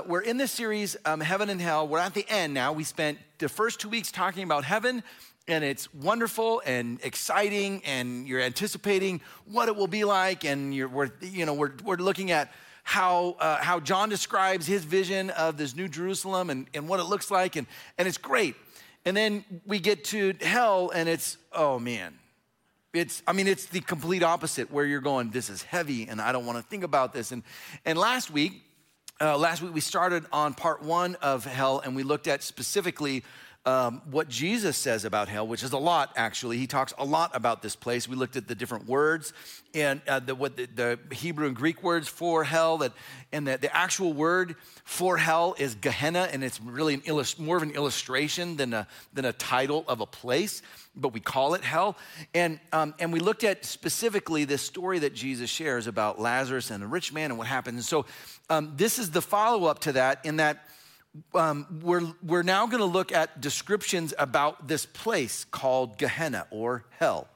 uh, we're in this series, um, Heaven and Hell. We're at the end now. We spent the first two weeks talking about heaven, and it's wonderful and exciting, and you're anticipating what it will be like, and you're, we're, you know, we're, we're looking at how, uh, how John describes his vision of this new Jerusalem and, and what it looks like, and, and it's great. And then we get to hell, and it's, oh man, it's, I mean, it's the complete opposite where you're going, this is heavy and I don't want to think about this. And, and last week, uh, last week we started on part one of hell and we looked at specifically um, what Jesus says about hell, which is a lot actually. He talks a lot about this place. We looked at the different words and uh, the, what the, the, Hebrew and Greek words for hell, that, and the, the actual word for hell is Gehenna, and it's really an illust- more of an illustration than a, than a title of a place, but we call it hell. And, um, and we looked at specifically this story that Jesus shares about Lazarus and the rich man and what happened. And so um, this is the follow up to that, in that um, we're, we're now going to look at descriptions about this place called Gehenna or hell.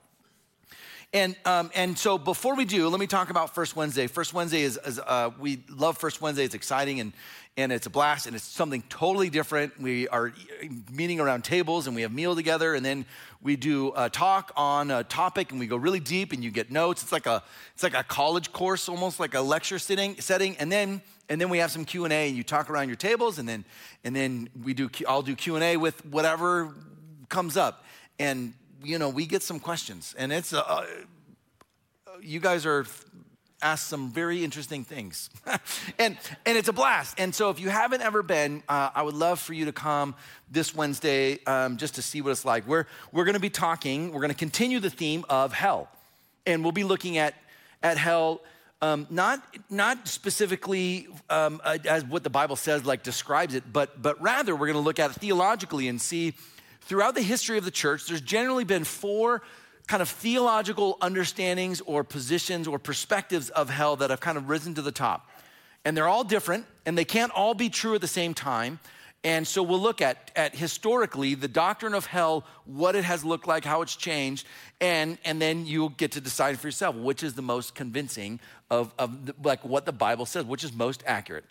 And, um, and so before we do, let me talk about First Wednesday. First Wednesday is, is uh, we love First Wednesday. It's exciting and, and it's a blast and it's something totally different. We are meeting around tables and we have meal together and then we do a talk on a topic and we go really deep and you get notes. It's like a, it's like a college course, almost like a lecture sitting, setting. And then and then we have some q&a and you talk around your tables and then and then we do i'll do q&a with whatever comes up and you know we get some questions and it's uh, uh you guys are asked some very interesting things. And and it's a blast. And so if you haven't ever been uh, i would love for you to come this wednesday um, just to see what it's like. We're we're going to be talking we're going to continue the theme of hell. And we'll be looking at at hell um, not, not specifically um, as what the Bible says, like describes it, but, but rather we're going to look at it theologically and see throughout the history of the church, there's generally been four kind of theological understandings or positions or perspectives of hell that have kind of risen to the top. And they're all different, and they can't all be true at the same time. And so we'll look at, at historically the doctrine of hell, what it has looked like, how it's changed, and, and then you'll get to decide for yourself which is the most convincing of, of the, like what the Bible says, which is most accurate.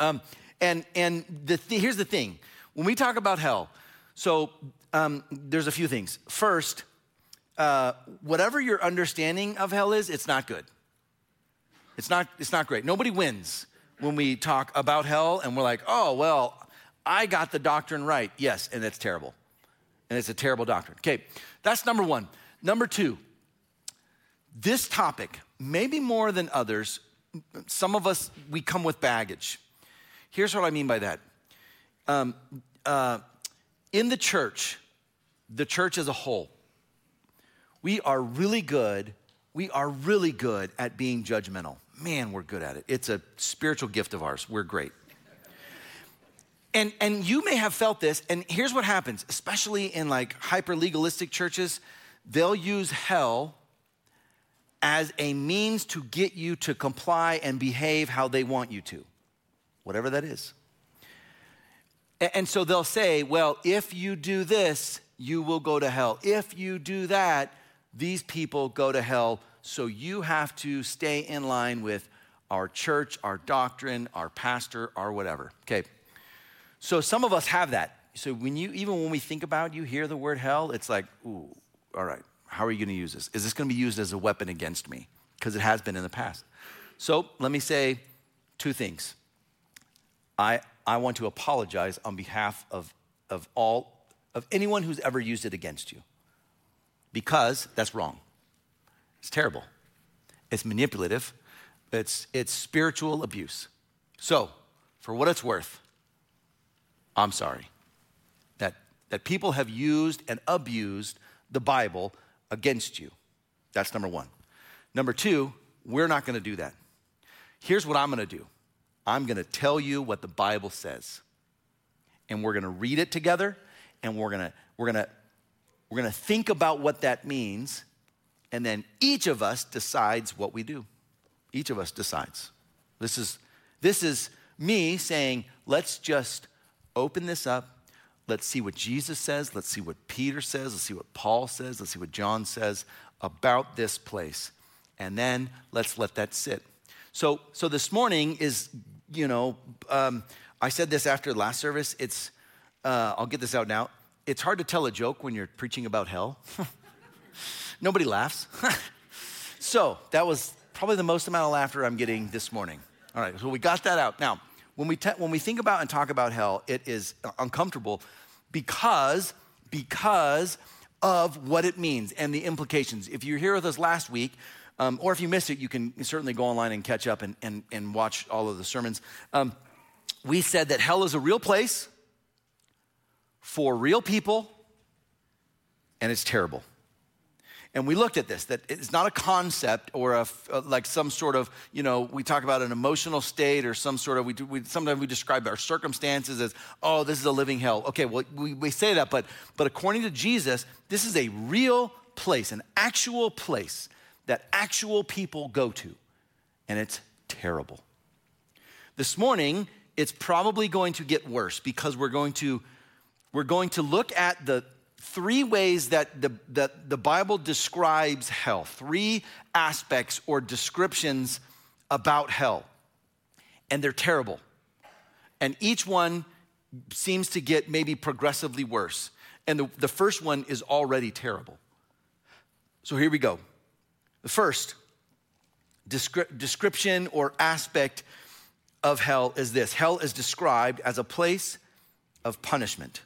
Um, and and the th- here's the thing when we talk about hell, so um, there's a few things. First, uh, whatever your understanding of hell is, it's not good. It's not, it's not great. Nobody wins when we talk about hell and we're like, oh, well, I got the doctrine right. Yes, and it's terrible. And it's a terrible doctrine. Okay, that's number one. Number two, this topic, maybe more than others, some of us, we come with baggage. Here's what I mean by that. Um, uh, in the church, the church as a whole, we are really good. We are really good at being judgmental. Man, we're good at it. It's a spiritual gift of ours. We're great. And, and you may have felt this, and here's what happens, especially in like hyper legalistic churches, they'll use hell as a means to get you to comply and behave how they want you to, whatever that is. And so they'll say, well, if you do this, you will go to hell. If you do that, these people go to hell. So you have to stay in line with our church, our doctrine, our pastor, our whatever. Okay, so some of us have that. So when you, even when we think about, you hear the word hell, it's like, ooh, all right, how are you going to use this? Is this going to be used as a weapon against me? Because it has been in the past. So let me say two things. I, I want to apologize on behalf of, of all, of anyone who's ever used it against you. Because that's wrong. It's terrible. It's manipulative. It's, it's spiritual abuse. So, for what it's worth, I'm sorry. That, that people have used and abused the Bible against you. That's number one. Number two, we're not to do that. Here's what I'm to do I'm to tell you what the Bible says. And we're to read it together and we're to we're to we're to think about what that means and then each of us decides what we do. Each of us decides. This is this is me saying, let's just open this up. Let's see what Jesus says. Let's see what Peter says. Let's see what Paul says. Let's see what John says about this place. And then let's let that sit. So, so this morning is, you know, um, I said this after last service. It's, uh, I'll get this out now. It's hard to tell a joke when you're preaching about hell. Nobody laughs. so that was probably the most amount of laughter I'm getting this morning. All right, so we got that out. Now, when we, te- when we think about and talk about hell, it is uncomfortable because, because of what it means and the implications. If you're here with us last week, um, or if you missed it, you can certainly go online and catch up and, and, and watch all of the sermons. Um, we said that hell is a real place for real people, and it's terrible. And we looked at this, that it's not a concept or a, like some sort of, you know, we talk about an emotional state or some sort of, we, do, we sometimes we describe our circumstances as, oh, this is a living hell. Okay, well, we, we say that, but, but according to Jesus, this is a real place, an actual place that actual people go to. And it's terrible. This morning, it's probably going to get worse because we're going to, we're going to look at the, three ways that the, that the Bible describes hell, three aspects or descriptions about hell. And they're terrible. And each one seems to get maybe progressively worse. And the, the first one is already terrible. So here we go. The first descri- description or aspect of hell is this hell is described as a place of punishment.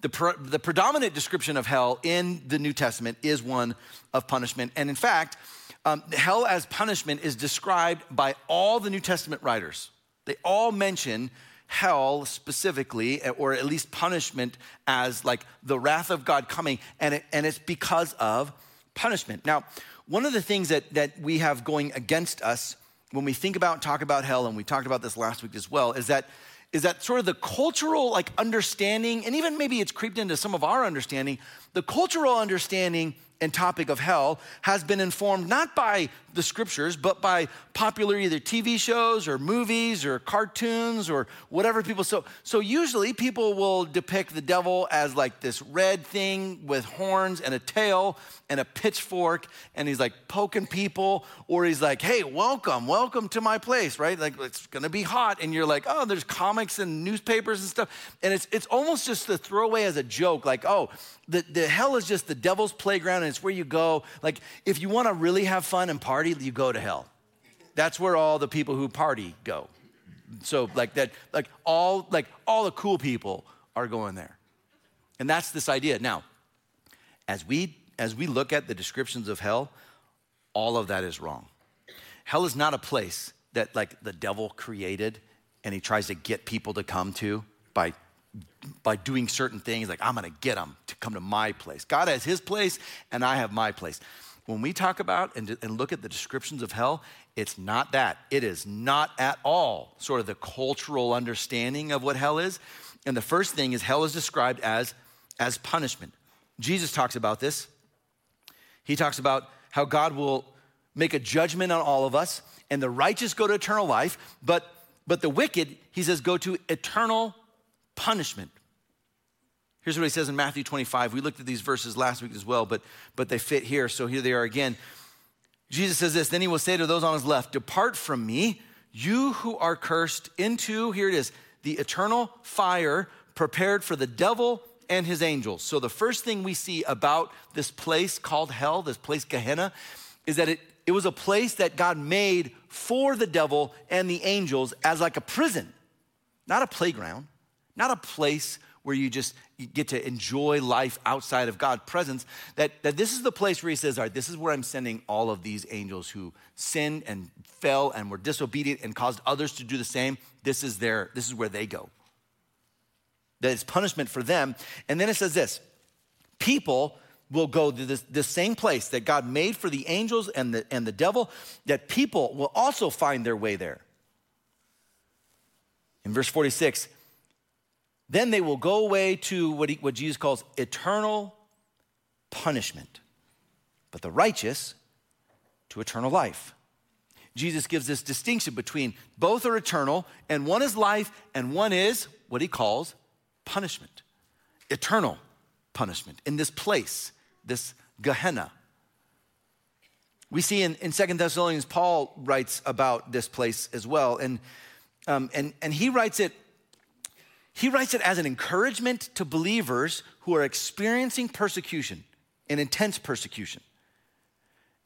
The, pre- the predominant description of hell in the New Testament is one of punishment. And in fact, um, hell as punishment is described by all the New Testament writers. They all mention hell specifically, or at least punishment as like the wrath of God coming, and, it, and it's because of punishment. Now, one of the things that, that we have going against us when we think about talk about hell, and we talked about this last week as well, is that is that sort of the cultural like understanding, and even maybe it's creeped into some of our understanding, the cultural understanding and topic of hell has been informed not by the scriptures, but by popular either TV shows or movies or cartoons or whatever people. So, so usually people will depict the devil as like this red thing with horns and a tail and a pitchfork, and he's like poking people, or he's like, hey, welcome, welcome to my place, right? Like it's gonna be hot, and you're like, oh, there's comics and newspapers and stuff. And it's, it's almost just a throwaway as a joke, like, oh, the, the hell is just the devil's playground, and it's where you go. Like, if you wanna really have fun and party, you go to hell. That's where all the people who party go. So like that, like all like all the cool people are going there. And that's this idea. Now, as we as we look at the descriptions of hell, all of that is wrong. Hell is not a place that like the devil created and he tries to get people to come to by by doing certain things like i'm going to get them to come to my place god has his place and i have my place when we talk about and, and look at the descriptions of hell, it's not that. It is not at all sort of the cultural understanding of what hell is. And the first thing is hell is described as, as punishment. Jesus talks about this. He talks about how God will make a judgment on all of us, and the righteous go to eternal life, but, but the wicked, he says, go to eternal punishment. Here's what he says in Matthew 25. We looked at these verses last week as well, but, but they fit here. So here they are again. Jesus says this Then he will say to those on his left, Depart from me, you who are cursed, into, here it is, the eternal fire prepared for the devil and his angels. So the first thing we see about this place called hell, this place Gehenna, is that it, it was a place that God made for the devil and the angels as like a prison, not a playground, not a place where you just get to enjoy life outside of God's presence, that, that this is the place where he says, All right, this is where I'm sending all of these angels who sinned and fell and were disobedient and caused others to do the same. This is their, this is where they go. That is punishment for them. And then it says this people will go to this, this same place that God made for the angels and the, and the devil, that people will also find their way there. In verse 46, then they will go away to what, he, what Jesus calls eternal punishment, but the righteous to eternal life. Jesus gives this distinction between both are eternal, and one is life, and one is what he calls punishment, eternal punishment in this place, this Gehenna. We see in, in 2 Thessalonians, Paul writes about this place as well. And Um, and, and he writes it he writes it as an encouragement to believers who are experiencing persecution, an intense persecution.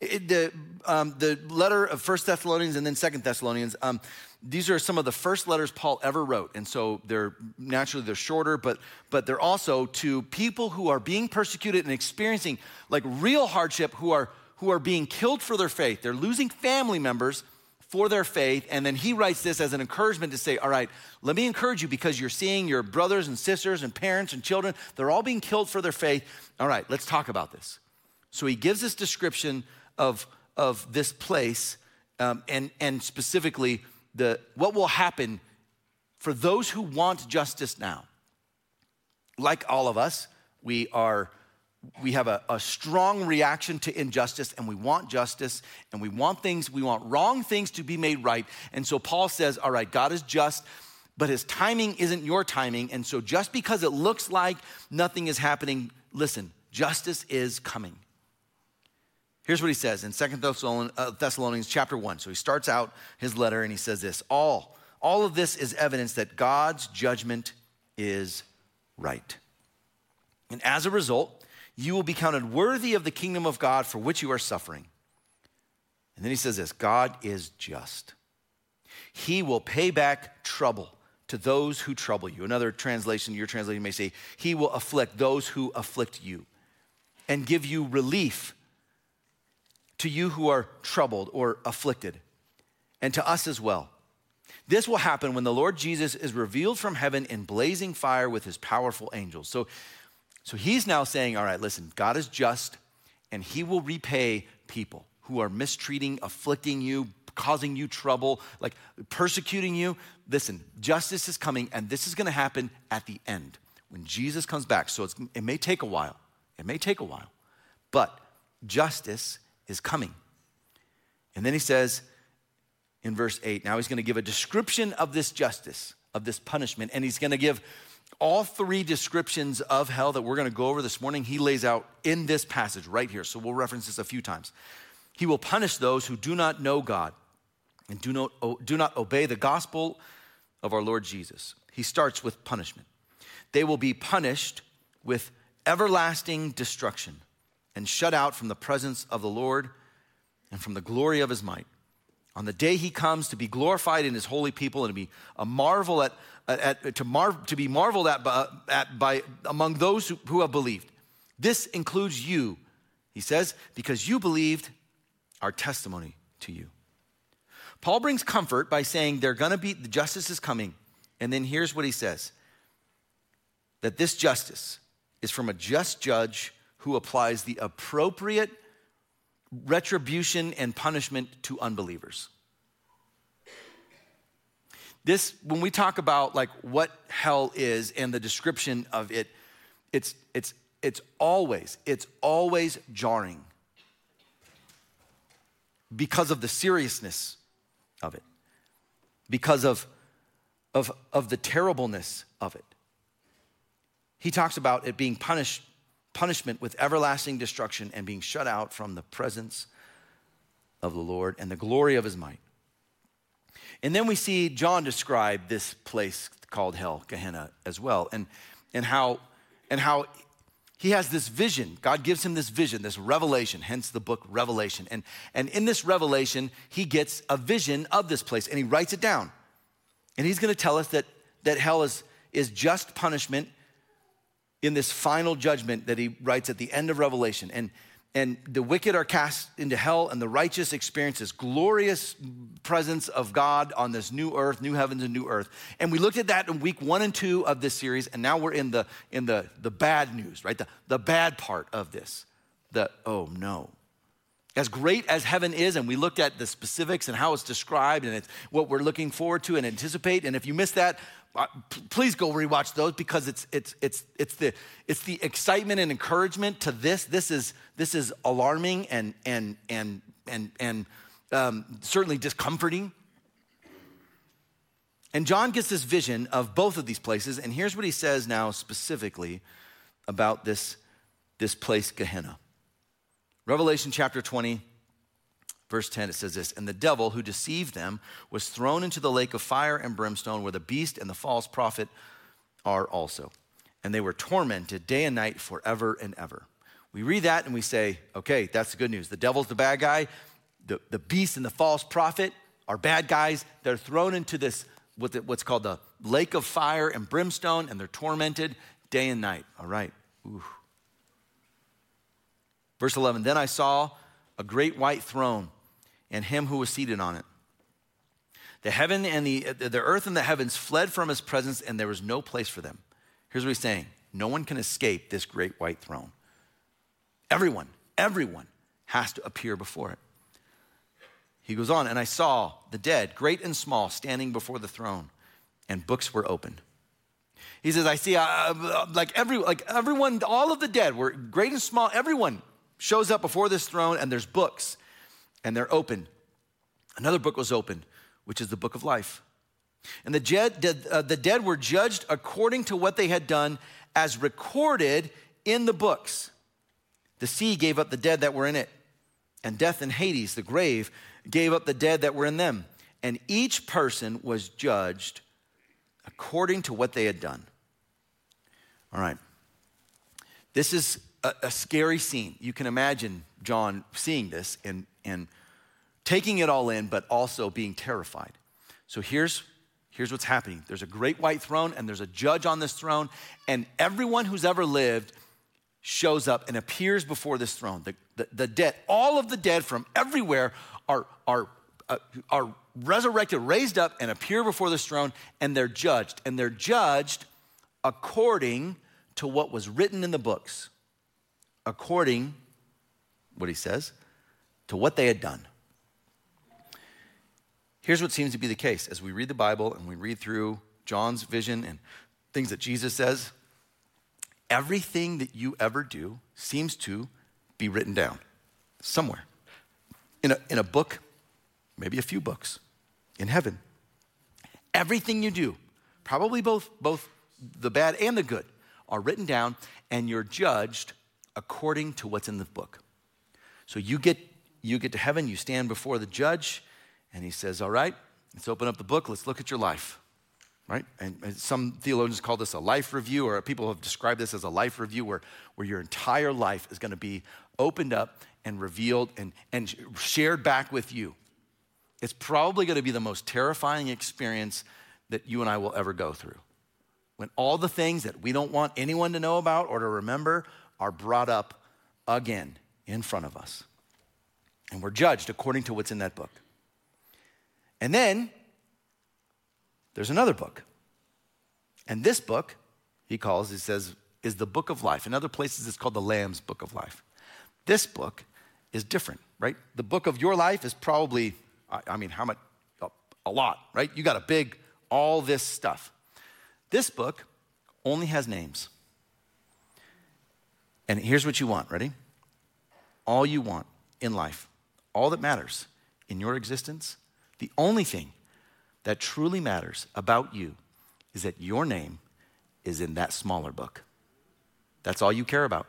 It, the, um, the letter of First Thessalonians and then Second Thessalonians, um, these are some of the first letters Paul ever wrote. And so they're naturally they're shorter, but, but they're also to people who are being persecuted and experiencing like real hardship, who are, who are being killed for their faith. They're losing family members for their faith. And then he writes this as an encouragement to say, All right, let me encourage you because you're seeing your brothers and sisters and parents and children, they're all being killed for their faith. All right, let's talk about this. So he gives this description of, of this place um, and, and specifically the, what will happen for those who want justice now. Like all of us, we are we have a, a, strong reaction to injustice and we want justice and we want things, we want wrong things to be made right. And so Paul says, All right, God is just, but his timing isn't your timing. And so just because it looks like nothing is happening, listen, justice is coming. Here's what he says in Second uh, Thessalonians chapter 1. So he starts out his letter and he says this All, all of this is evidence that God's judgment is right. And as a result, you will be counted worthy of the kingdom of God for which you are suffering. And then he says this God is just. He will pay back trouble to those who trouble you. Another translation, your translation may say, He will afflict those who afflict you and give you relief to you who are troubled or afflicted, and to us as well. This will happen when the Lord Jesus is revealed from heaven in blazing fire with his powerful angels. So, so he's now saying, All right, listen, God is just, and he will repay people who are mistreating, afflicting you, causing you trouble, like persecuting you. Listen, justice is coming, and this is going to happen at the end when Jesus comes back. So it may take a while. It may take a while. But justice is coming. And then he says in verse 8, now he's going to give a description of this justice, of this punishment, and he's going to give all three descriptions of hell that we're going to go over this morning. He lays out in this passage right here. So we'll reference this a few times. He will punish those who do not know God and do not, do not obey the gospel of our Lord Jesus. He starts with punishment. They will be punished with everlasting destruction and shut out from the presence of the Lord and from the glory of his might. On the day he comes to be glorified in his holy people and to be a marvel at, at to, mar, to be marveled at by, at by among those who, who have believed. This includes you, he says, because you believed our testimony to you. Paul brings comfort by saying they're going to be, the justice is coming. And then here's what he says that this justice is from a just judge who applies the appropriate retribution and punishment to unbelievers. This, when we talk about like what hell is and the description of it, it's, it's, it's always, it's always jarring because of the seriousness of it, because of, of, of the terribleness of it. He talks about it being punished punishment with everlasting destruction and being shut out from the presence of the Lord and the glory of his might. And then we see John describe this place called hell, Gehenna, as well, and, and, how, and how he has this vision. God gives him this vision, this revelation, hence the book Revelation. And, and in this revelation, he gets a vision of this place and he writes it down. And he's going to tell us that, that hell is, is just punishment in this final judgment that he writes at the end of Revelation. And, and the wicked are cast into hell, and the righteous experience this glorious presence of God on this new earth, new heavens and new earth. And we looked at that in week one and two of this series, and now we're in the in the, the bad news, right? The, the bad part of this. The oh no. As great as heaven is, and we looked at the specifics and how it's described, and it's what we're looking forward to and anticipate. And if you missed that, please go rewatch those because it's it's it's it's the it's the excitement and encouragement to this. This is this is alarming and and and and and um, certainly discomforting. And John gets this vision of both of these places, and here's what he says now specifically about this this place Gehenna. Revelation chapter 20, verse 10, it says this And the devil who deceived them was thrown into the lake of fire and brimstone where the beast and the false prophet are also. And they were tormented day and night forever and ever. We read that and we say, okay, that's the good news. The devil's the bad guy, the, the beast and the false prophet are bad guys. They're thrown into this, what's called the lake of fire and brimstone, and they're tormented day and night. All right. Ooh. Verse 11 Then I saw a great white throne and him who was seated on it. The heaven and the, the earth and the heavens fled from his presence, and there was no place for them. Here's what he's saying no one can escape this great white throne. Everyone, everyone has to appear before it. He goes on, and I saw the dead, great and small, standing before the throne, and books were opened. He says, I see, uh, uh, like, every, like everyone, all of the dead were great and small, everyone shows up before this throne, and there's books, and they're open. Another book was opened, which is the book of life. And the dead, uh, the dead were judged according to what they had done as recorded in the books. The sea gave up the dead that were in it, and death and Hades, the grave, gave up the dead that were in them. And each person was judged according to what they had done. All right. This is a, a scary scene. You can imagine John seeing this and, and taking it all in, but also being terrified. So here's, here's what's happening there's a great white throne, and there's a judge on this throne, and everyone who's ever lived shows up and appears before this throne. The, the, the dead, all of the dead from everywhere are, are, uh, are resurrected, raised up, and appear before this throne, and they're judged. And they're judged according to what was written in the books, according, what he says, to what they had done. Here's what seems to be the case as we read the Bible and we read through John's vision and things that Jesus says. Everything that you ever do seems to be written down somewhere in a, in a book, maybe a few books, in heaven. Everything you do, probably both, both the bad and the good, are written down and you're judged according to what's in the book. So you get, you get to heaven, you stand before the judge, and he says, All right, let's open up the book, let's look at your life. Right? And, some theologians call this a life review, or people have described this as a life review where, where your entire life is going to be opened up and revealed and, and shared back with you. It's probably going to be the most terrifying experience that you and I will ever go through. When all the things that we don't want anyone to know about or to remember are brought up again in front of us. And we're judged according to what's in that book. And then there's another book. And this book, he calls, he says, is the book of life. In other places, it's called the Lamb's book of life. This book is different, right? The book of your life is probably, I mean, how much? A lot, right? You got a big, all this stuff. This book only has names. And here's what you want, ready? All you want in life, all that matters in your existence, the only thing that truly matters about you is that your name is in that smaller book. That's all you care about.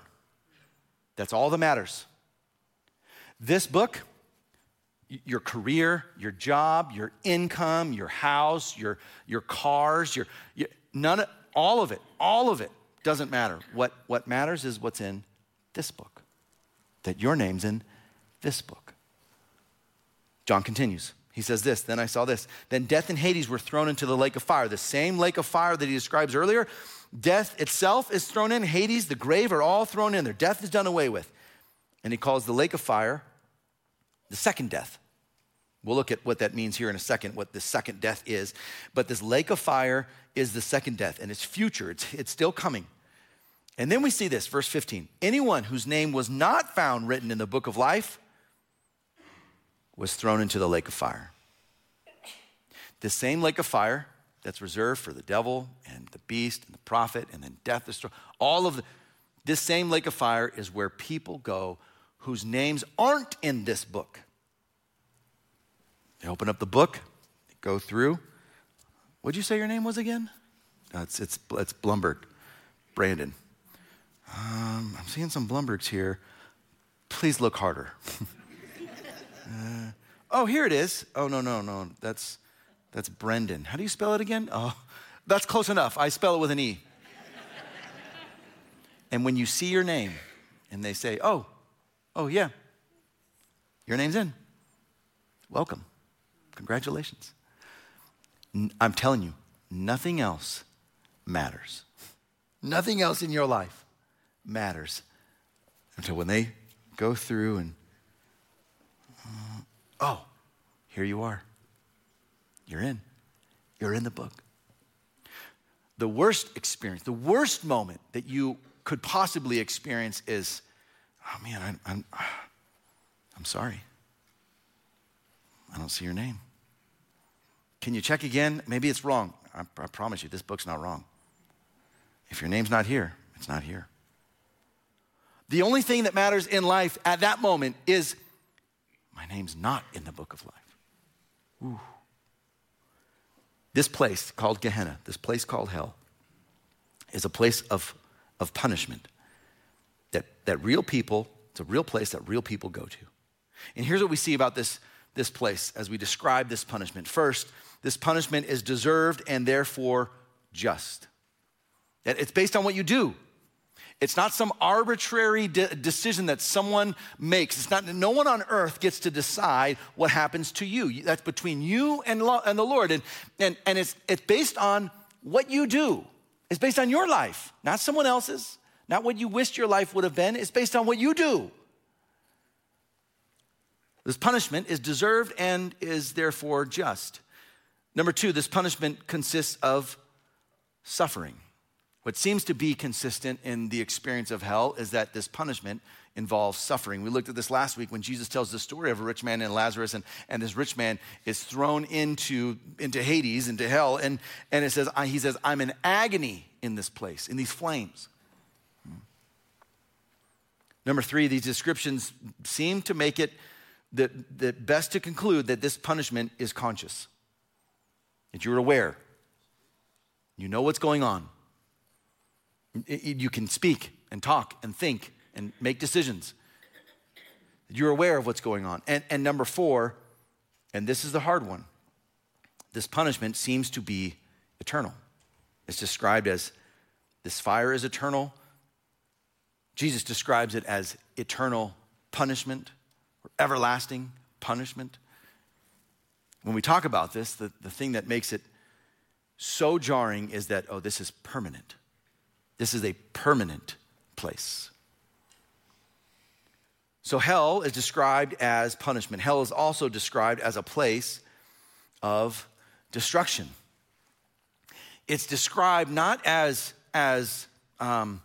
That's all that matters. This book, your career, your job, your income, your house, your, your cars, your, your none of, all of it, all of it doesn't matter. What, what matters is what's in this book, that your name's in this book. John continues. He says this, then I saw this. Then death and Hades were thrown into the lake of fire, the same lake of fire that he describes earlier. Death itself is thrown in, Hades, the grave are all thrown in there. Death is done away with. And he calls the lake of fire the second death. We'll look at what that means here in a second, what the second death is. But this lake of fire is the second death, and it's future, it's, it's still coming. And then we see this, verse 15 anyone whose name was not found written in the book of life was thrown into the lake of fire. This same lake of fire that's reserved for the devil and the beast and the prophet and then death, destroy, all of the, this same lake of fire is where people go whose names aren't in this book. They open up the book, go through. What'd you say your name was again? No, it's, it's, it's Blumberg, Brandon. Um, I'm seeing some Blumbergs here. Please look harder. Uh, oh, here it is. Oh, no, no, no. That's, that's Brendan. How do you spell it again? Oh, that's close enough. I spell it with an E. and when you see your name and they say, oh, oh, yeah, your name's in. Welcome. Congratulations. I'm telling you, nothing else matters. Nothing else in your life matters until when they go through and, oh, here you are. You're in. You're in the book. The worst experience, the worst moment that you could possibly experience is, oh man, I'm, I'm, I'm sorry. I don't see your name. Can you check again? Maybe it's wrong. I, I promise you, this book's not wrong. If your name's not here, it's not here. The only thing that matters in life at that moment is my name's not in the book of life. Ooh. This place called Gehenna, this place called hell, is a place of, of punishment that, that real people, it's a real place that real people go to. And here's what we see about this, this place as we describe this punishment. First, this punishment is deserved and therefore just. It's based on what you do. It's not some arbitrary de- decision that someone makes. It's not, no one on earth gets to decide what happens to you. That's between you and, lo- and the Lord. And, and, and it's, it's based on what you do. It's based on your life, not someone else's, not what you wished your life would have been. It's based on what you do. This punishment is deserved and is therefore just. Number two, this punishment consists of suffering. What seems to be consistent in the experience of hell is that this punishment involves suffering. We looked at this last week when Jesus tells the story of a rich man and Lazarus, and, and this rich man is thrown into, into Hades, into hell, and, and it says, he says, I'm in agony in this place, in these flames. Hmm. Number three, these descriptions seem to make it the, the best to conclude that this punishment is conscious, that you're aware, you know what's going on. You can speak and talk and think and make decisions. You're aware of what's going on. And, and number four, and this is the hard one this punishment seems to be eternal. It's described as this fire is eternal. Jesus describes it as eternal punishment or everlasting punishment. When we talk about this, the, the thing that makes it so jarring is that, oh, this is permanent. This is a permanent place. So, hell is described as punishment. Hell is also described as a place of destruction. It's described not as, as, um,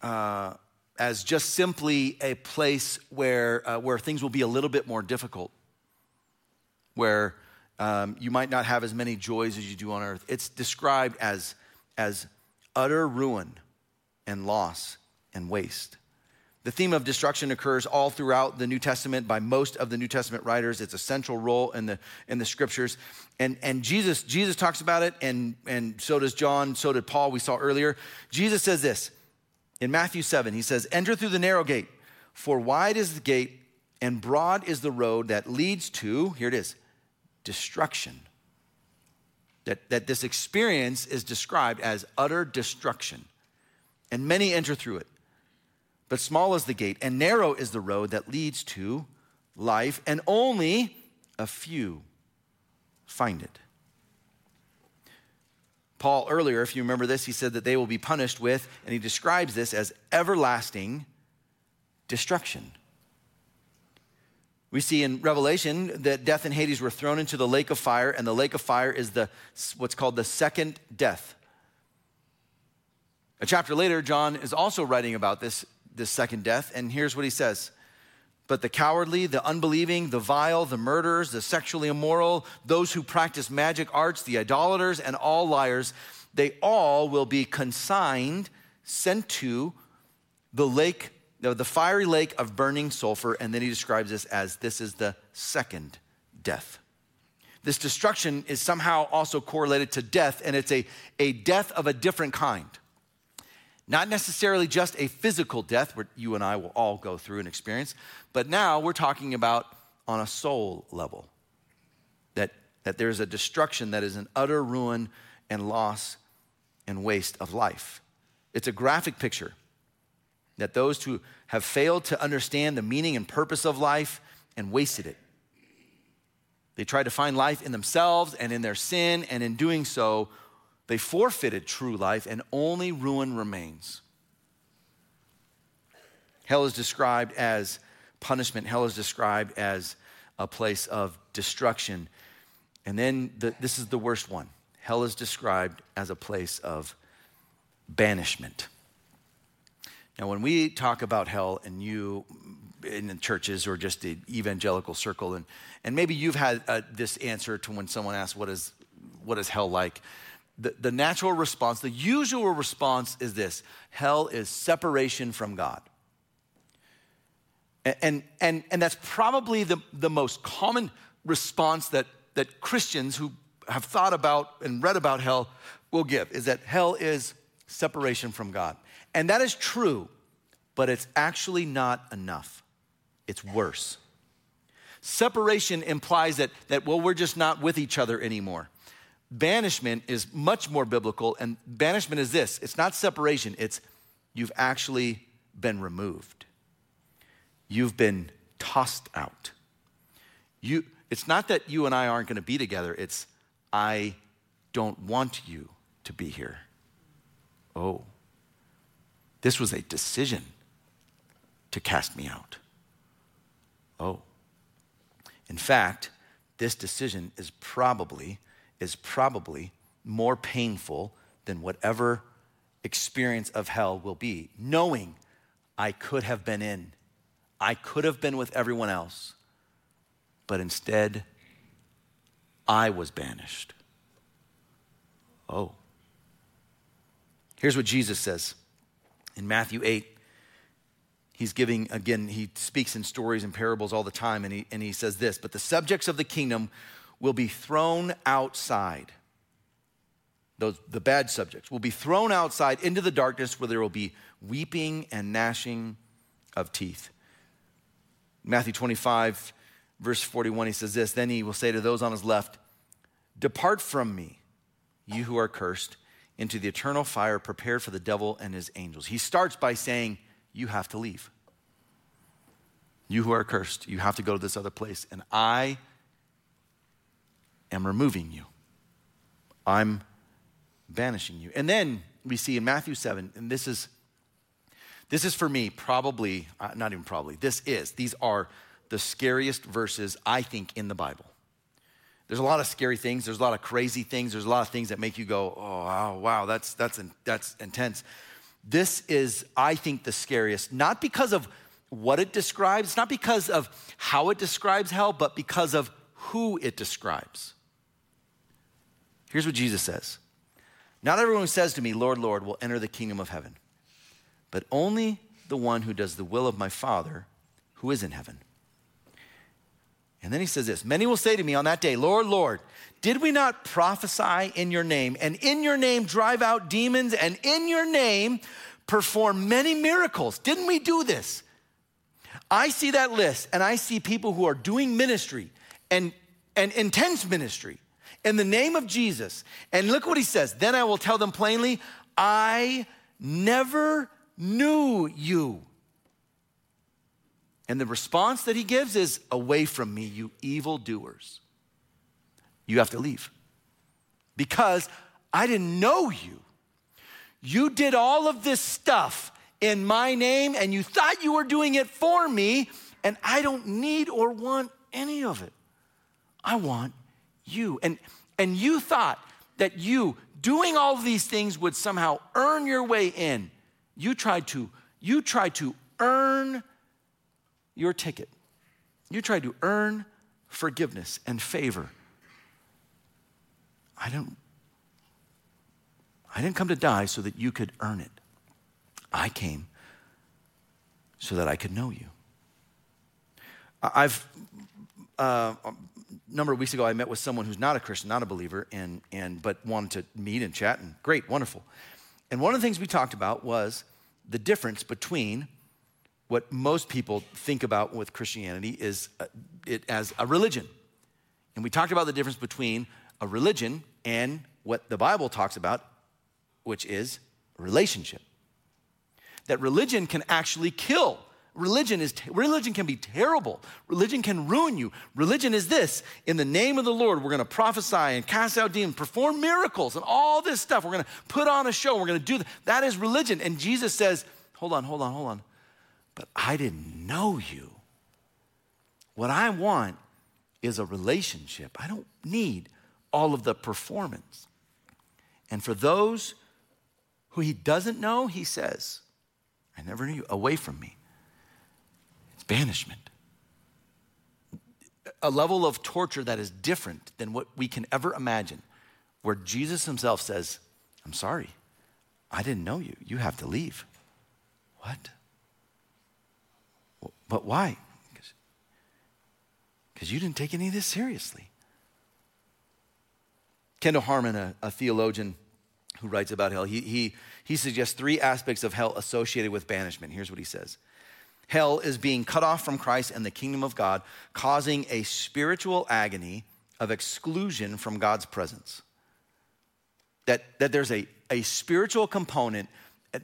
uh, as just simply a place where, uh, where things will be a little bit more difficult, where um, you might not have as many joys as you do on earth. It's described as, as utter ruin and loss and waste. The theme of destruction occurs all throughout the New Testament by most of the New Testament writers. It's a central role in the, in the scriptures. And, and Jesus, Jesus talks about it, and, and so does John, so did Paul, we saw earlier. Jesus says this in Matthew 7. He says, Enter through the narrow gate, for wide is the gate, and broad is the road that leads to, here it is, destruction. That, that this experience is described as utter destruction and many enter through it. But small is the gate, and narrow is the road that leads to life, and only a few find it. Paul, earlier, if you remember this, he said that they will be punished with, and he describes this as everlasting destruction. We see in Revelation that death and Hades were thrown into the lake of fire, and the lake of fire is the, what's called the second death. A chapter later, John is also writing about this, this second death, and here's what he says. But the cowardly, the unbelieving, the vile, the murderers, the sexually immoral, those who practice magic arts, the idolaters, and all liars, they all will be consigned, sent to the lake, the fiery lake of burning sulfur. And then he describes this as this is the second death. This destruction is somehow also correlated to death, and it's a, a death of a different kind. Not necessarily just a physical death, where you and I will all go through and experience, but now we're talking about on a soul level. That, that there's a destruction that is an utter ruin and loss and waste of life. It's a graphic picture that those who have failed to understand the meaning and purpose of life and wasted it. They tried to find life in themselves and in their sin, and in doing so, they forfeited true life, and only ruin remains. Hell is described as punishment, hell is described as a place of destruction. And then the, this is the worst one hell is described as a place of banishment. Now, when we talk about hell, and you in the churches or just the evangelical circle, and, and maybe you've had uh, this answer to when someone asks, What is, what is hell like? The, the natural response, the usual response is this hell is separation from God. And, and, and that's probably the, the most common response that, that Christians who have thought about and read about hell will give is that hell is separation from God. And that is true, but it's actually not enough. It's worse. Separation implies that, that, well, we're just not with each other anymore. Banishment is much more biblical, and banishment is this it's not separation, it's you've actually been removed. You've been tossed out. You, it's not that you and I aren't going to be together, it's I don't want you to be here. Oh, this was a decision to cast me out. Oh. In fact, this decision is probably is probably more painful than whatever experience of hell will be, knowing I could have been in I could have been with everyone else, but instead, I was banished. Oh. Here's what Jesus says in Matthew 8. He's giving, again, he speaks in stories and parables all the time, and he, and he says this But the subjects of the kingdom will be thrown outside. Those, the bad subjects will be thrown outside into the darkness where there will be weeping and gnashing of teeth. Matthew 25, verse 41, he says this Then he will say to those on his left, Depart from me, you who are cursed, into the eternal fire prepared for the devil and his angels. He starts by saying, You have to leave. You who are cursed, you have to go to this other place, and I am removing you. I'm banishing you. And then we see in Matthew 7, and this is this is for me, probably, uh, not even probably, this is, these are the scariest verses, I think, in the Bible. There's a lot of scary things, there's a lot of crazy things, there's a lot of things that make you go, oh, wow, wow that's, that's, that's intense. This is, I think, the scariest, not because of what it describes, not because of how it describes hell, but because of who it describes. Here's what Jesus says Not everyone who says to me, Lord, Lord, will enter the kingdom of heaven but only the one who does the will of my Father who is in heaven. And then he says this Many will say to me on that day, Lord, Lord, did we not prophesy in your name, and in your name drive out demons, and in your name perform many miracles? Didn't we do this? I see that list, and I see people who are doing ministry and, and intense ministry in the name of Jesus. And look what he says. Then I will tell them plainly, I never knew you. And the response that he gives is, Away from me, you evil doers. You have to leave because I didn't know you. You did all of this stuff in my name and you thought you were doing it for me, and I don't need or want any of it. I want you. And, and you thought that you doing all these things would somehow earn your way in. You tried to, you tried to earn your ticket. You tried to earn forgiveness and favor. I didn't, I didn't come to die so that you could earn it. I came so that I could know you. I've, uh, a number of weeks ago, I met with someone who's not a Christian, not a believer, and, and, but wanted to meet and chat, and great, wonderful. And one of the things we talked about was the difference between what most people think about with Christianity is uh, it as a religion. And we talked about the difference between a religion and what the Bible talks about, which is relationship. That religion can actually kill. Religion is religion can be terrible. Religion can ruin you. Religion is this: in the name of the Lord, we're going to prophesy and cast out demons, perform miracles, and all this stuff. We're going to put on a show. We're going to do that. That is religion. And Jesus says, "Hold on, hold on, hold on." But I didn't know you. What I want is a relationship. I don't need all of the performance. And for those who he doesn't know, he says, I never knew you, away from me. It's banishment. A level of torture that is different than what we can ever imagine, where Jesus himself says, I'm sorry, I didn't know you. You have to leave. What? But why? Because you didn't take any of this seriously. Kendall Harmon, a, a theologian who writes about hell, he, he, he suggests three aspects of hell associated with banishment. Here's what he says Hell is being cut off from Christ and the kingdom of God, causing a spiritual agony of exclusion from God's presence. That, that there's a, a spiritual component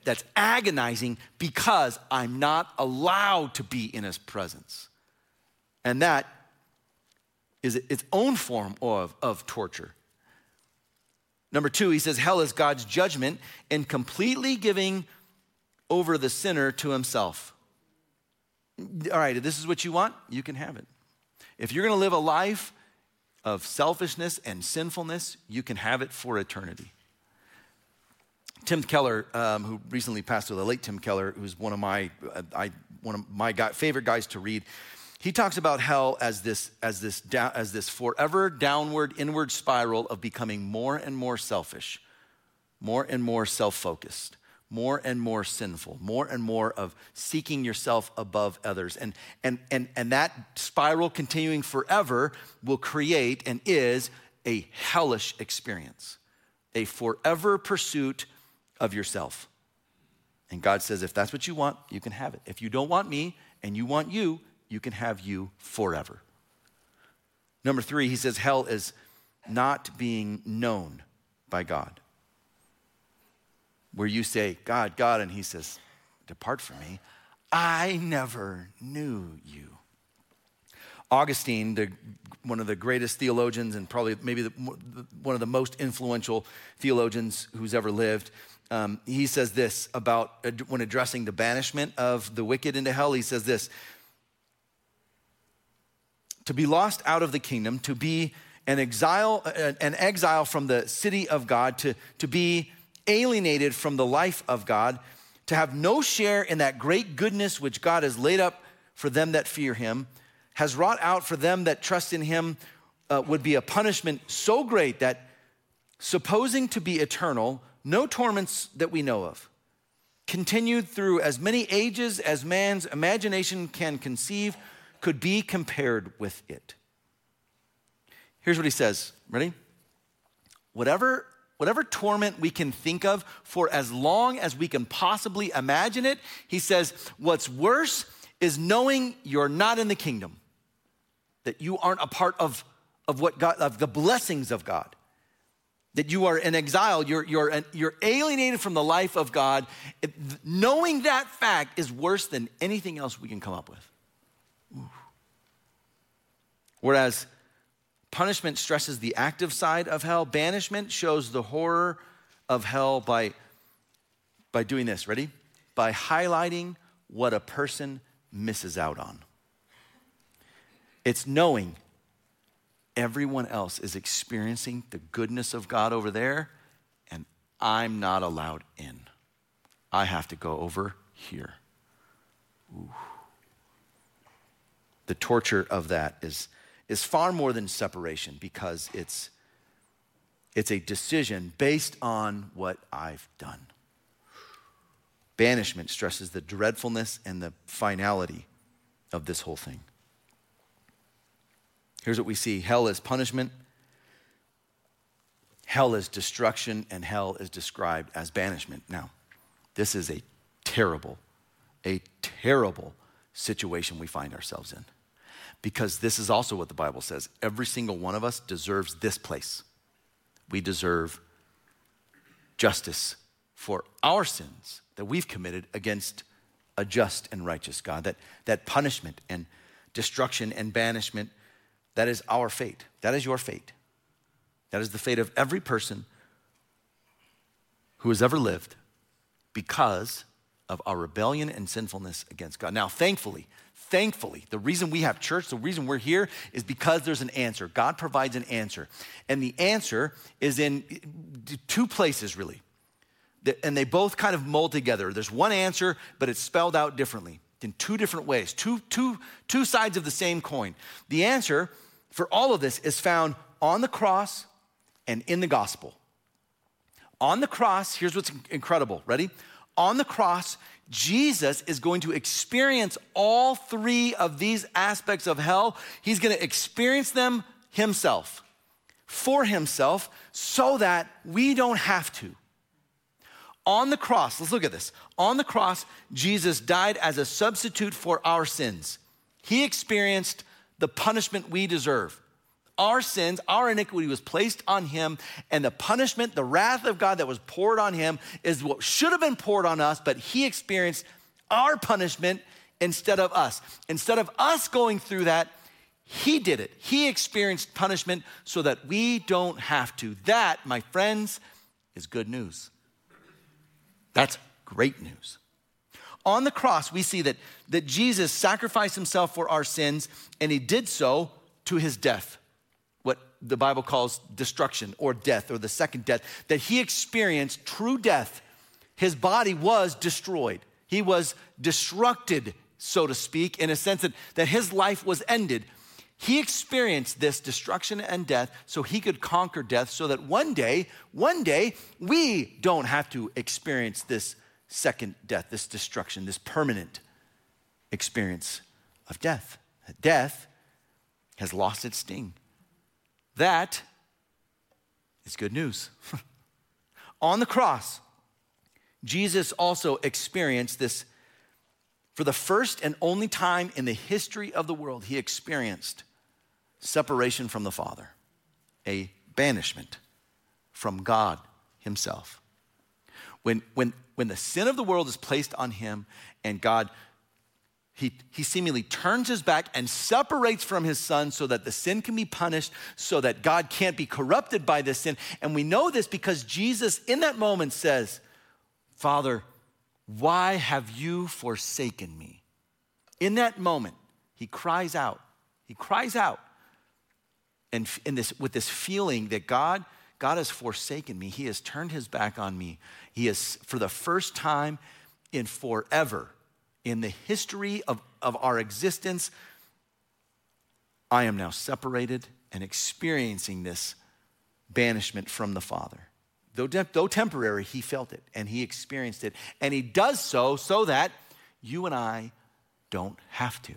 that's agonizing because I'm not allowed to be in his presence. And that is its own form of, of torture. Number two, he says, hell is God's judgment in completely giving over the sinner to himself. All right, if this is what you want, you can have it. If you're gonna live a life of selfishness and sinfulness, you can have it for eternity. Tim Keller, um, who recently passed away, the late Tim Keller, who's one of my, uh, I, one of my guy, favorite guys to read, he talks about hell as this, as, this as this forever downward, inward spiral of becoming more and more selfish, more and more self focused, more and more sinful, more and more of seeking yourself above others. And, and, and, and that spiral continuing forever will create and is a hellish experience, a forever pursuit of yourself. And God says, if that's what you want, you can have it. If you don't want me and you want you, you can have you forever. Number three, he says hell is not being known by God. Where you say, God, God, and he says, Depart from me. I never knew you. Augustine, the, one of the greatest theologians and probably maybe the, one of the most influential theologians who's ever lived, um, he says this about when addressing the banishment of the wicked into hell. He says this to be lost out of the kingdom, to be an exile, an exile from the city of God, to, to be alienated from the life of God, to have no share in that great goodness which God has laid up for them that fear him, has wrought out for them that trust in him, uh, would be a punishment so great that, supposing to be eternal, no torments that we know of, continued through as many ages as man's imagination can conceive, could be compared with it. Here's what he says. Ready? Whatever, whatever torment we can think of for as long as we can possibly imagine it, he says, what's worse is knowing you're not in the kingdom, that you aren't a part of, of what God, of the blessings of God. That you are in exile, you're, you're, you're alienated from the life of God. It, knowing that fact is worse than anything else we can come up with. Whereas punishment stresses the active side of hell, banishment shows the horror of hell by, by doing this. Ready? By highlighting what a person misses out on. It's knowing everyone else is experiencing the goodness of God over there, and I'm not allowed in. I have to go over here. Ooh. The torture of that is is far more than separation because it's, it's a decision based on what I've done. Banishment stresses the dreadfulness and the finality of this whole thing. Here's what we see hell is punishment, hell is destruction, and hell is described as banishment. Now, this is a terrible, a terrible situation we find ourselves in. Because this is also what the Bible says. Every single one of us deserves this place. We deserve justice for our sins that we've committed against a just and righteous God. That, that punishment and destruction and banishment, that is our fate. That is your fate. That is the fate of every person who has ever lived because of our rebellion and sinfulness against God. Now, thankfully, thankfully, the reason we have church, the reason we're here is because there's an answer. God provides an answer. And the answer is in two places, really. And they both kind of mold together. There's one answer, but it's spelled out differently in two different ways, two, two, two sides of the same coin. The answer for all of this is found on the cross and in the gospel. On the cross, here's what's incredible. Ready? On the cross, Jesus is going to experience all three of these aspects of hell. He's going to experience them himself, for himself, so that we don't have to. On the cross, let's look at this. On the cross, Jesus died as a substitute for our sins. He experienced the punishment we deserve our sins, our iniquity was placed on him, and the punishment, the wrath of God that was poured on him is what should have been poured on us, but he experienced our punishment instead of us. Instead of us going through that, he did it. He experienced punishment so that we don't have to. That, my friends, is good news. That's great news. On the cross, we see that, that Jesus sacrificed himself for our sins, and he did so to his death the Bible calls destruction or death or the second death, that he experienced true death. His body was destroyed. He was destructed, so to speak, in a sense that, that his life was ended. He experienced this destruction and death so he could conquer death, so that one day, one day, we don't have to experience this second death, this destruction, this permanent experience of death. Death has lost its sting. That is good news. On the cross, Jesus also experienced this for the first and only time in the history of the world, he experienced separation from the Father, a banishment from God Himself. When, when, when the sin of the world is placed on Him and God he, he seemingly turns his back and separates from his son so that the sin can be punished, so that God can't be corrupted by this sin. And we know this because Jesus, in that moment, says, Father, why have you forsaken me? In that moment, he cries out. He cries out. And in this, with this feeling that God, God has forsaken me, He has turned His back on me. He has, for the first time in forever, in the history of, of our existence, I am now separated and experiencing this banishment from the Father. Though, though temporary, he felt it and he experienced it. And he does so so that you and I don't have to.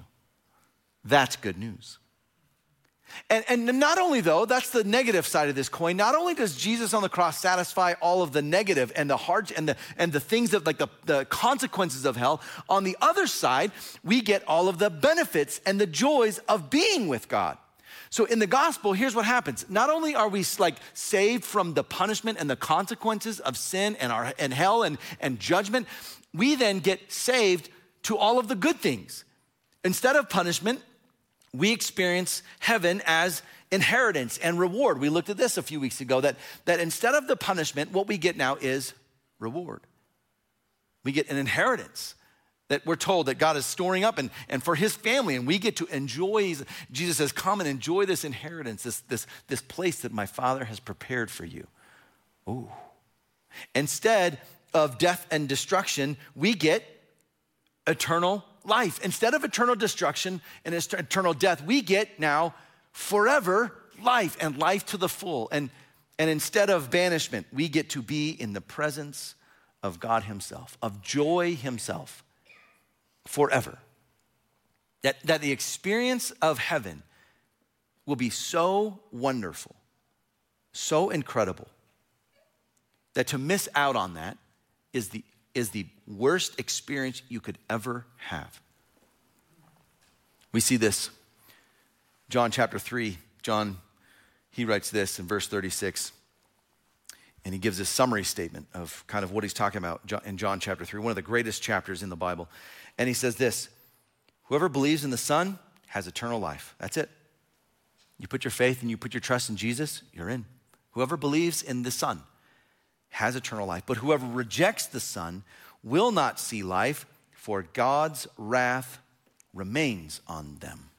That's good news. And, and not only though, that's the negative side of this coin. Not only does Jesus on the cross satisfy all of the negative and the hard and the and the things that like the, the consequences of hell, on the other side, we get all of the benefits and the joys of being with God. So in the gospel, here's what happens. Not only are we like saved from the punishment and the consequences of sin and our and hell and, and judgment, we then get saved to all of the good things. Instead of punishment, we experience heaven as inheritance and reward. We looked at this a few weeks ago that, that instead of the punishment, what we get now is reward. We get an inheritance that we're told that God is storing up and, and for his family, and we get to enjoy. Jesus says, Come and enjoy this inheritance, this, this, this place that my Father has prepared for you. Ooh. Instead of death and destruction, we get eternal life. Instead of eternal destruction and eternal death, we get now forever life and life to the full. And, and instead of banishment, we get to be in the presence of God Himself, of joy Himself forever. That, that the experience of heaven will be so wonderful, so incredible, that to miss out on that is the is the worst experience you could ever have. We see this John chapter 3, John, he writes this in verse 36. And he gives a summary statement of kind of what he's talking about in John chapter 3, one of the greatest chapters in the Bible. And he says this Whoever believes in the Son has eternal life. That's it. You put your faith and you put your trust in Jesus, you're in. Whoever believes in the Son has eternal life. But whoever rejects the Son will not see life, for God's wrath remains on them.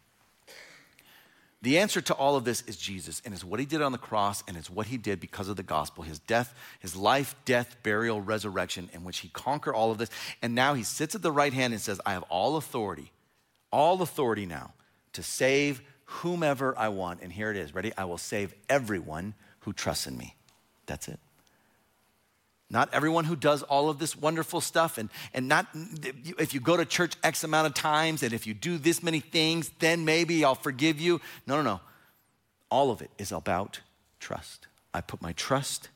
The answer to all of this is Jesus, and it's what he did on the cross, and it's what he did because of the gospel his death, his life, death, burial, resurrection, in which he conquered all of this. And now he sits at the right hand and says, I have all authority, all authority now to save whomever I want. And here it is. Ready? I will save everyone who trusts in me. That's it. Not everyone who does all of this wonderful stuff, and, and not if you go to church X amount of times, and if you do this many things, then maybe I'll forgive you. No, no, no. All of it is about trust. I put my trust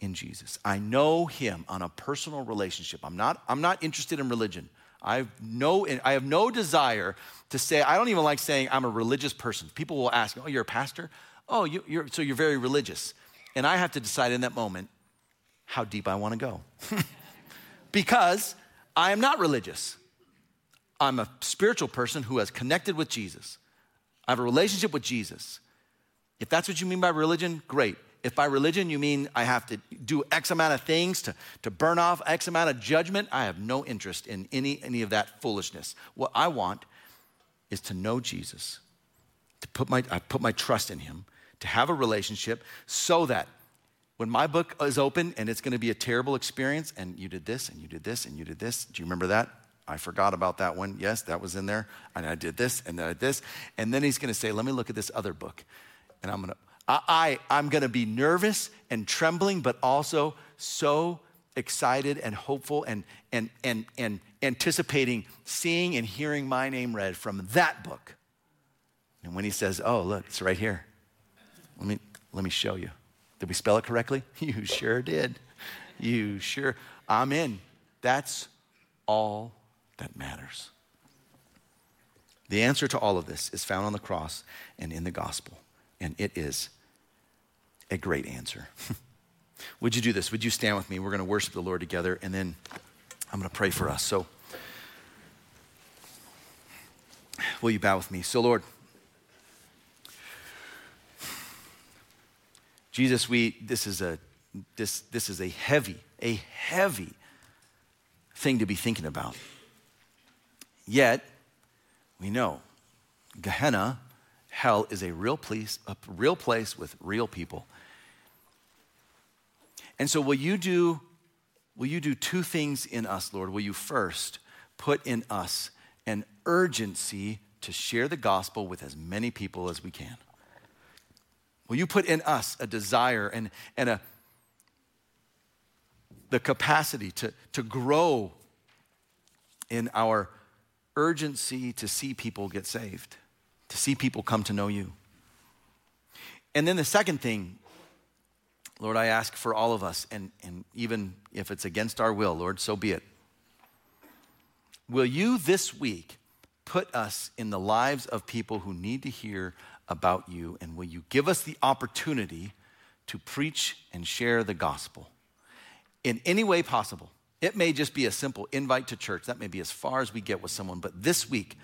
in Jesus. I know him on a personal relationship. I'm not, I'm not interested in religion. I have, no, I have no desire to say, I don't even like saying I'm a religious person. People will ask, Oh, you're a pastor? Oh, you, you're, so you're very religious. And I have to decide in that moment, how deep I want to go. because I am not religious. I'm a spiritual person who has connected with Jesus. I have a relationship with Jesus. If that's what you mean by religion, great. If by religion you mean I have to do X amount of things to, to burn off X amount of judgment, I have no interest in any, any of that foolishness. What I want is to know Jesus, to put my, I put my trust in him, to have a relationship so that when my book is open and it's going to be a terrible experience, and you did this, and you did this, and you did this, do you remember that? I forgot about that one. Yes, that was in there. And I did this, and then I did this. And then he's going to say, Let me look at this other book. And I'm going to, I, I, I'm going to be nervous and trembling, but also so excited and hopeful and, and, and, and anticipating seeing and hearing my name read from that book. And when he says, Oh, look, it's right here. Let me, let me show you. Did we spell it correctly? You sure did. You sure. I'm in. That's all that matters. The answer to all of this is found on the cross and in the gospel, and it is a great answer. Would you do this? Would you stand with me? We're going to worship the Lord together, and then I'm going to pray for us. So, will you bow with me? So, Lord, Jesus, we, this is a, this, this is a heavy, a heavy thing to be thinking about. Yet, we know Gehenna, hell, is a real place, a real place with real people. And so, will you do, will you do two things in us, Lord? Will you first put in us an urgency to share the gospel with as many people as we can? Will you put in us a desire and, and a, the capacity to, to grow in our urgency to see people get saved, to see people come to know you? And then the second thing, Lord, I ask for all of us, and, and even if it's against our will, Lord, so be it. Will you this week put us in the lives of people who need to hear about you? And will you give us the opportunity to preach and share the gospel in any way possible? It may just be a simple invite to church. That may be as far as we get with someone. But this week,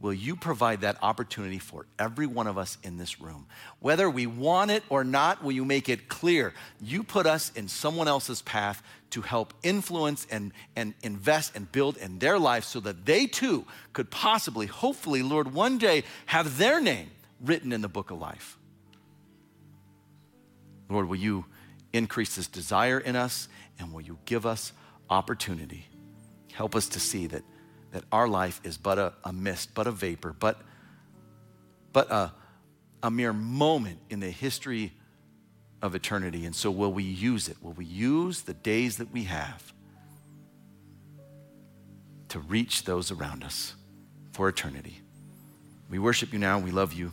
will you provide that opportunity for every one of us in this room? Whether we want it or not, will you make it clear? You put us in someone else's path to help influence and, and invest and build in their life so that they too could possibly, hopefully, Lord, one day have their name written in the book of life. Lord, will you increase this desire in us and will you give us opportunity? Help us to see that, that our life is but a, a mist, but a vapor, but, but a, a mere moment in the history of eternity. And so, will we use it? Will we use the days that we have to reach those around us for eternity? We worship you now. We love you.